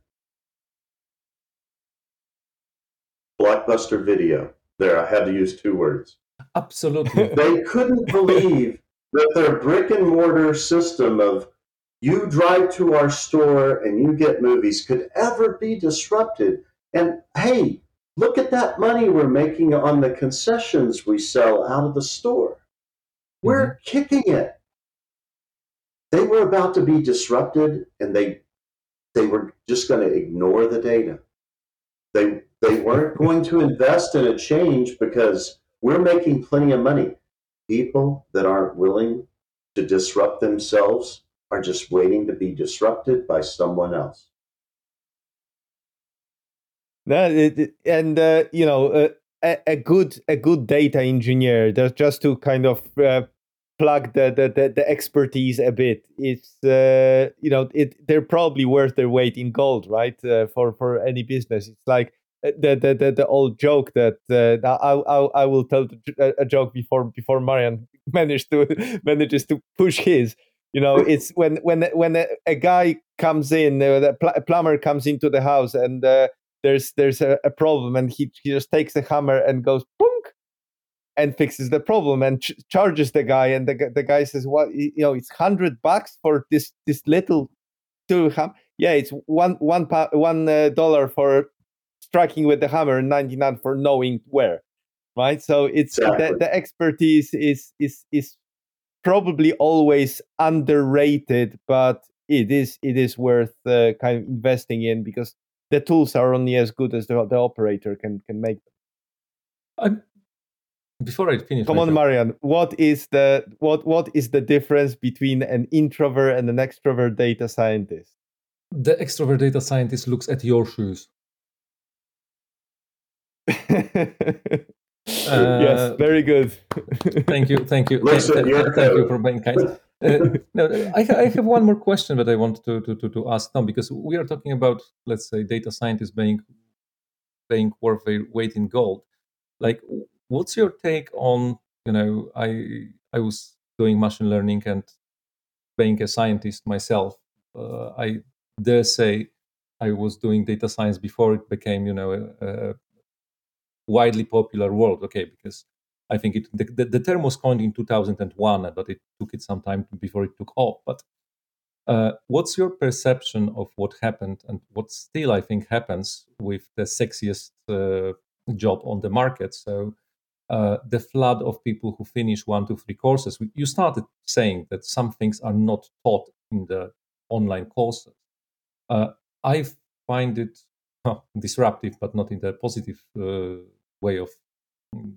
Blockbuster video. There, I had to use two words. Absolutely. they couldn't believe that their brick and mortar system of you drive to our store and you get movies could ever be disrupted. And hey, look at that money we're making on the concessions we sell out of the store. We're mm-hmm. kicking it. They were about to be disrupted and they they were just going to ignore the data. They they weren't going to invest in a change because we're making plenty of money. People that aren't willing to disrupt themselves are just waiting to be disrupted by someone else. That it, and uh, you know uh, a, a, good a good data engineer just to kind of uh, plug the, the, the, the, expertise a bit. It's uh, you know it they're probably worth their weight in gold right? Uh, for for any business. It's like uh, the the the, the old joke that uh, I, I I will tell a joke before before Marian managed to manages to push his. You know it's when when when a, a guy comes in uh, pl- plumber comes into the house and uh, there's there's a, a, problem and he, he just takes a hammer and goes boom and fixes the problem and ch- charges the guy and the, the guy says what you know it's 100 bucks for this this little tool ham yeah it's one one pa- one uh, for striking with the hammer and 99 for knowing where right so it's exactly. the, the expertise is is is probably always underrated but it is it is worth uh, kind of investing in because the tools are only as good as the, the operator can can make them before I finish, come on, Marian. What is the what what is the difference between an introvert and an extrovert data scientist? The extrovert data scientist looks at your shoes. uh, yes, very good. thank you, thank you, thank, thank, thank you for being kind. Uh, no, I, I, have one more question that I want to, to, to, to ask now because we are talking about, let's say, data scientists being being worth their weight in gold. Like, what's your take on you know i i was doing machine learning and being a scientist myself uh, i dare say i was doing data science before it became you know a, a widely popular world okay because i think it the, the, the, term was coined in 2001 but it took it some time before it took off but uh, what's your perception of what happened and what still i think happens with the sexiest uh, job on the market? So uh, the flood of people who finish one to three courses, you started saying that some things are not taught in the online courses. Uh, I find it disruptive, but not in the positive uh, way of mm,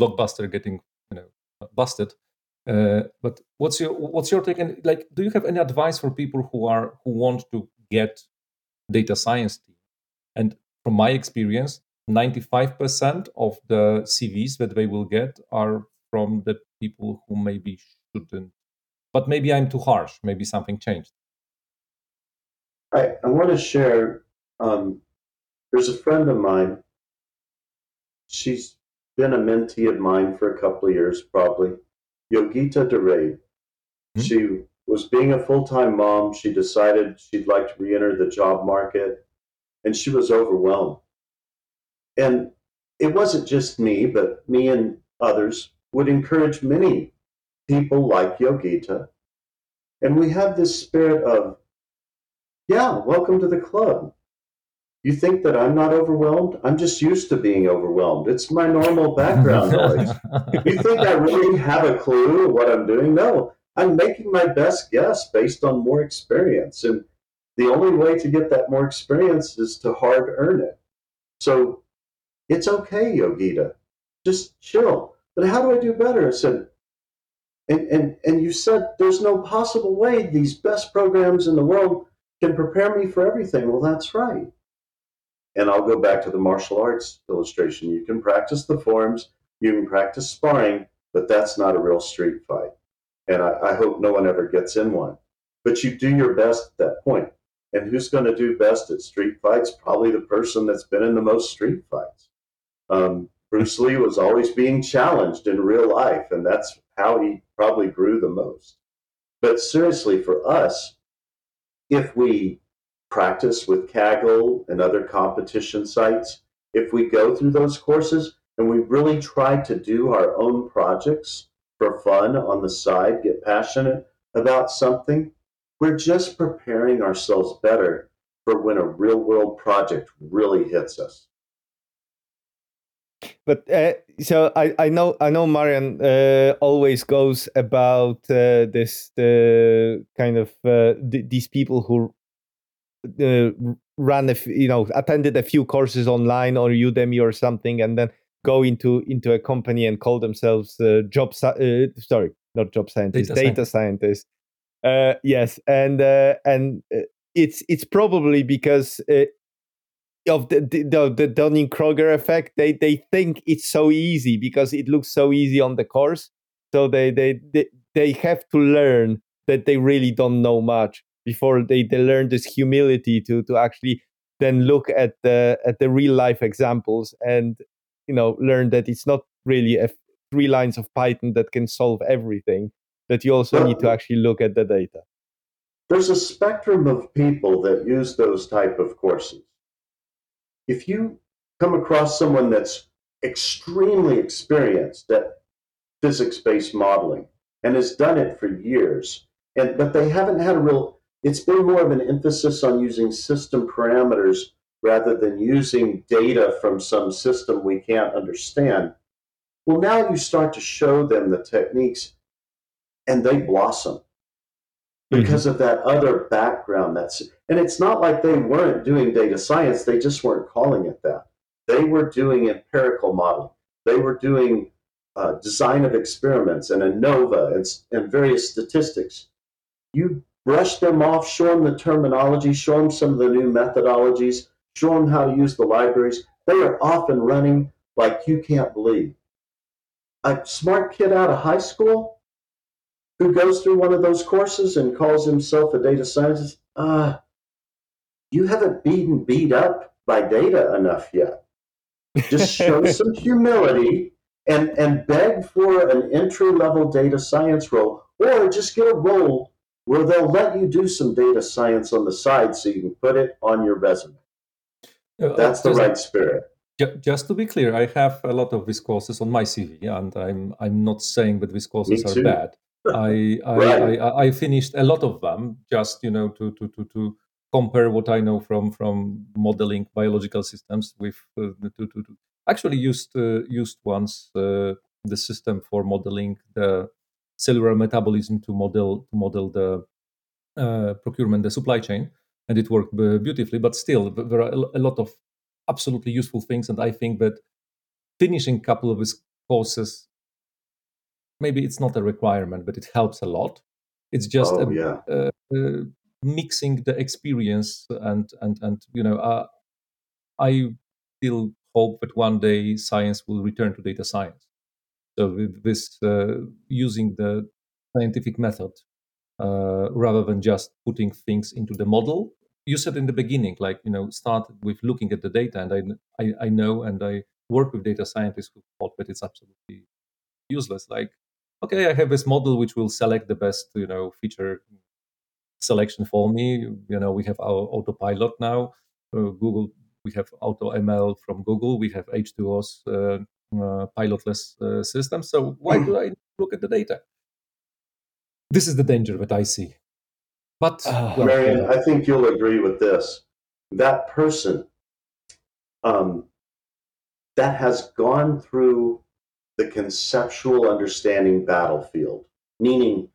blockbuster getting you know busted. Uh, but what's your what's your take? And like, do you have any advice for people who are who want to get data science team? And from my experience, 95% of the CVs that they will get are from the people who maybe shouldn't. But maybe I'm too harsh. Maybe something changed. I, I want to share. Um, there's a friend of mine. She's been a mentee of mine for a couple of years, probably. Yogita DeRade. Mm-hmm. She was being a full time mom. She decided she'd like to re enter the job market, and she was overwhelmed and it wasn't just me, but me and others would encourage many people like Yogita. And we have this spirit of, yeah, welcome to the club. You think that I'm not overwhelmed? I'm just used to being overwhelmed. It's my normal background noise. You think I really have a clue what I'm doing? No, I'm making my best guess based on more experience. And the only way to get that more experience is to hard earn it. So it's okay, Yogita. Just chill. But how do I do better? I said, and, and, and you said there's no possible way these best programs in the world can prepare me for everything. Well, that's right. And I'll go back to the martial arts illustration. You can practice the forms, you can practice sparring, but that's not a real street fight. And I, I hope no one ever gets in one. But you do your best at that point. And who's going to do best at street fights? Probably the person that's been in the most street fights. Um, Bruce Lee was always being challenged in real life, and that's how he probably grew the most. But seriously, for us, if we practice with Kaggle and other competition sites, if we go through those courses and we really try to do our own projects for fun on the side, get passionate about something, we're just preparing ourselves better for when a real world project really hits us but uh, so I, I know I know Marian uh, always goes about uh, this the kind of uh, th- these people who uh, ran a f- you know attended a few courses online or Udemy or something and then go into into a company and call themselves uh, job sorry not job scientists data, data scientists yes and and it's it's probably because of the the, the Dunning Kruger effect. They they think it's so easy because it looks so easy on the course. So they they they, they have to learn that they really don't know much before they, they learn this humility to to actually then look at the at the real life examples and you know learn that it's not really a three lines of Python that can solve everything. That you also need to actually look at the data. There's a spectrum of people that use those type of courses if you come across someone that's extremely experienced at physics-based modeling and has done it for years, and but they haven't had a real it's been more of an emphasis on using system parameters rather than using data from some system we can't understand. Well, now you start to show them the techniques and they blossom because mm-hmm. of that other background that's and it's not like they weren't doing data science they just weren't calling it that. They were doing empirical modeling. They were doing uh, design of experiments and ANOVA and, and various statistics. You brush them off show them the terminology show them some of the new methodologies show them how to use the libraries. They are off and running like you can't believe. A smart kid out of high school who goes through one of those courses and calls himself a data scientist, uh, you haven't been beat up by data enough yet. Just show some humility and, and beg for an entry level data science role, or just get a role where they'll let you do some data science on the side so you can put it on your resume. Uh, That's the right spirit. Just to be clear, I have a lot of these courses on my CV, and I'm I'm not saying that these courses are bad. I I, right. I, I finished a lot of them just you know to to to to compare what I know from from modeling biological systems with uh, to, to, to actually used uh, used once uh, the system for modeling the cellular metabolism to model to model the uh, procurement, the supply chain, and it worked beautifully. But still, there are a lot of absolutely useful things, and I think that finishing a couple of his courses, maybe it's not a requirement, but it helps a lot. It's just oh, a, yeah. uh, uh, mixing the experience and and and you know, uh, I still hope that one day science will return to data science. So with this uh, using the scientific method uh, rather than just putting things into the model. You said in the beginning, like you know, start with looking at the data, and I I, I know and I work with data scientists who thought that it's absolutely useless. Like, okay, I have this model which will select the best you know feature selection for me. You know, we have our autopilot now. Uh, Google, we have AutoML from Google. We have H2O's uh, uh, pilotless uh, system. So why do I look at the data? This is the danger that I see. But uh, well, Marian, I think you'll agree with this. That person um, that has gone through the conceptual understanding battlefield, meaning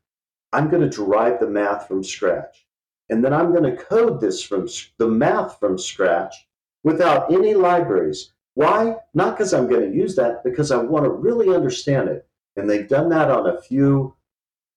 I'm going to derive the math from scratch. And then I'm going to code this from the math from scratch without any libraries. Why? Not because I'm going to use that, because I want to really understand it. And they've done that on a few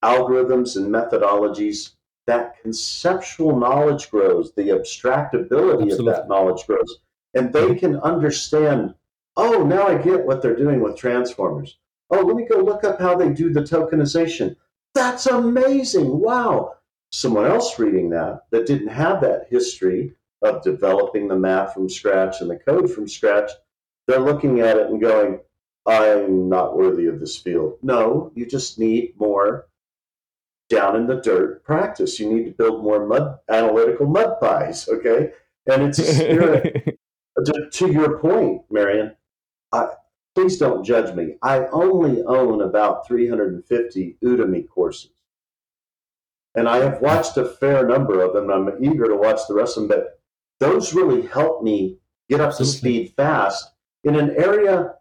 algorithms and methodologies. That conceptual knowledge grows, the abstractability Absolutely. of that knowledge grows, and they can understand. Oh, now I get what they're doing with transformers. Oh, let me go look up how they do the tokenization. That's amazing. Wow. Someone else reading that that didn't have that history of developing the math from scratch and the code from scratch, they're looking at it and going, I'm not worthy of this field. No, you just need more down in the dirt practice. You need to build more mud analytical mud pies, okay? And it's a spirit. to, to, your point, Marian, I, please don't judge me. I only own about 350 Udemy courses. And I have watched a fair number of them. I'm eager to watch the rest of them, but those really help me get up to speed fast in an area.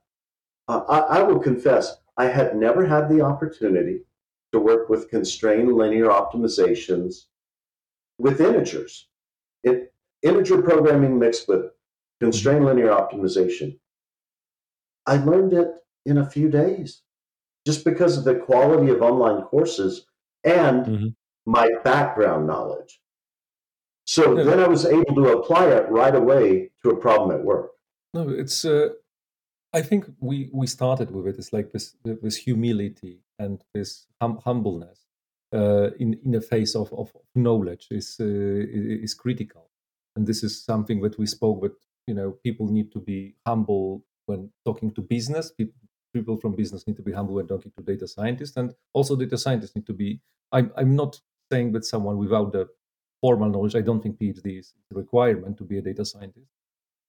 Uh, I, I will confess, I had never had the opportunity to work with constrained linear optimizations with integers. It, integer programming mixed with constrained linear optimization. I learned it in a few days just because of the quality of online courses and mm-hmm. my background knowledge. So yeah. then I was able to apply it right away to a problem at work. No, it's. Uh, I think we we started with it. It's like this this humility and this hum- humbleness uh, in in the face of, of knowledge is uh, is critical, and this is something that we spoke. But you know, people need to be humble when talking to business. People people from business need to be humble when talking to data scientists, and also data scientists need to be. I'm I'm not saying that someone without the formal knowledge. I don't think PhD is a requirement to be a data scientist.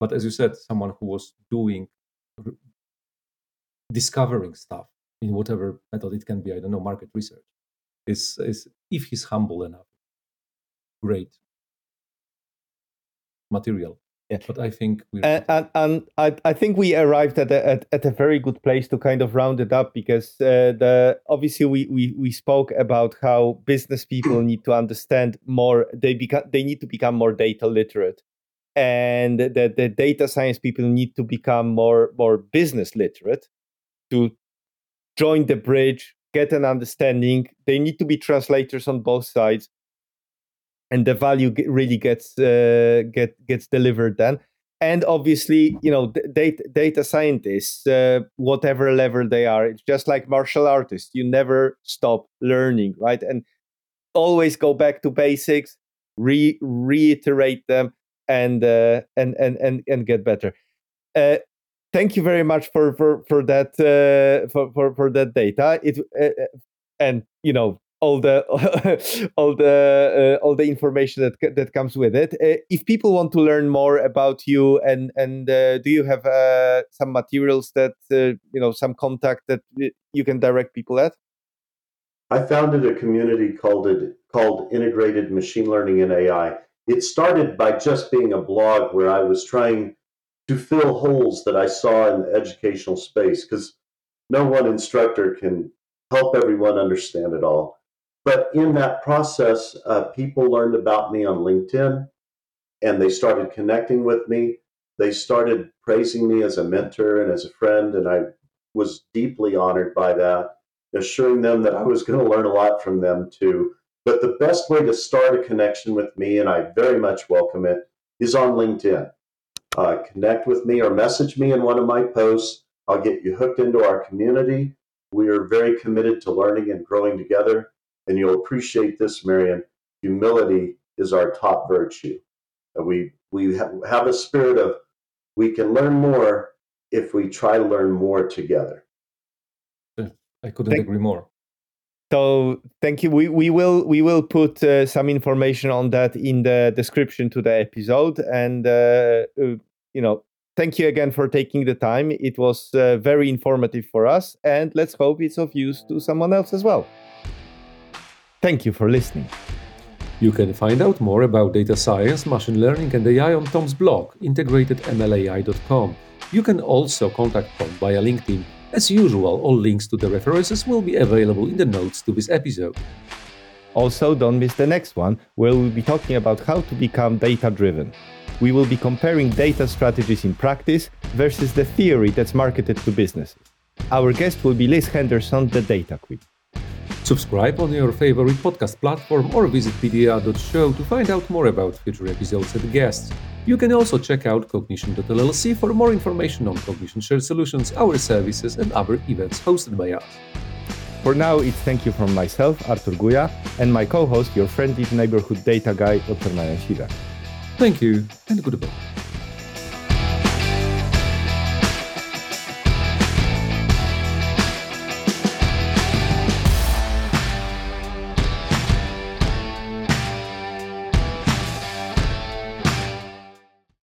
But as you said, someone who was doing discovering stuff in whatever method it can be. I don't know market research is is if he's humble enough, great material. Yeah. But I think we and, and, and, I, I think we arrived at a, at, at a very good place to kind of round it up because uh, the obviously we, we we spoke about how business people need to understand more they become they need to become more data literate and that the data science people need to become more more business literate to join the bridge, get an understanding. They need to be translators on both sides, and the value really gets uh, get gets delivered then. And obviously, you know, data data scientists, uh, whatever level they are, it's just like martial artists. You never stop learning, right? And always go back to basics, re- reiterate them, and uh, and and and and get better. Uh, thank you very much for for for that uh, for, for for that data. It uh, uh and you know all the all the uh, all the information that that comes with it. Uh, if people want to learn more about you and and uh, do you have uh, some materials that uh, you know some contact that you can direct people at? I founded a community called it called Integrated Machine Learning and AI. It started by just being a blog where I was trying to fill holes that I saw in the educational space because no one instructor can help everyone understand it all. But in that process, uh, people learned about me on LinkedIn and they started connecting with me. They started praising me as a mentor and as a friend, and I was deeply honored by that, assuring them that I was going to learn a lot from them too. But the best way to start a connection with me, and I very much welcome it, is on LinkedIn. Uh, connect with me or message me in one of my posts. I'll get you hooked into our community. We are very committed to learning and growing together. And you'll appreciate this, Marian. Humility is our top virtue. We we have a spirit of we can learn more if we try to learn more together. I couldn't Thank- agree more. So thank you. We we will we will put uh, some information on that in the description to the episode, and uh, uh, you know, thank you again for taking the time. It was uh, very informative for us, and let's hope it's of use to someone else as well. Thank you for listening. You can find out more about data science, machine learning, and AI on Thom's blog, integratedmlai.com. You can also contact Thom via LinkedIn as usual, all links to the references will be available in the notes to this episode. Also, don't miss the next one, where we'll be talking about how to become data driven. We will be comparing data strategies in practice versus the theory that's marketed to businesses. Our guest will be Liz Henderson, the Data Queen. Subscribe on your favorite podcast platform or visit pda.show to find out more about future episodes and guests. You can also check out Cognition.llc for more information on Cognition Shared Solutions, our services, and other events hosted by us. For now, it's thank you from myself, Artur Guja, and my co host, your friendly neighborhood data guy, Dr. Marian. Thank you, and goodbye.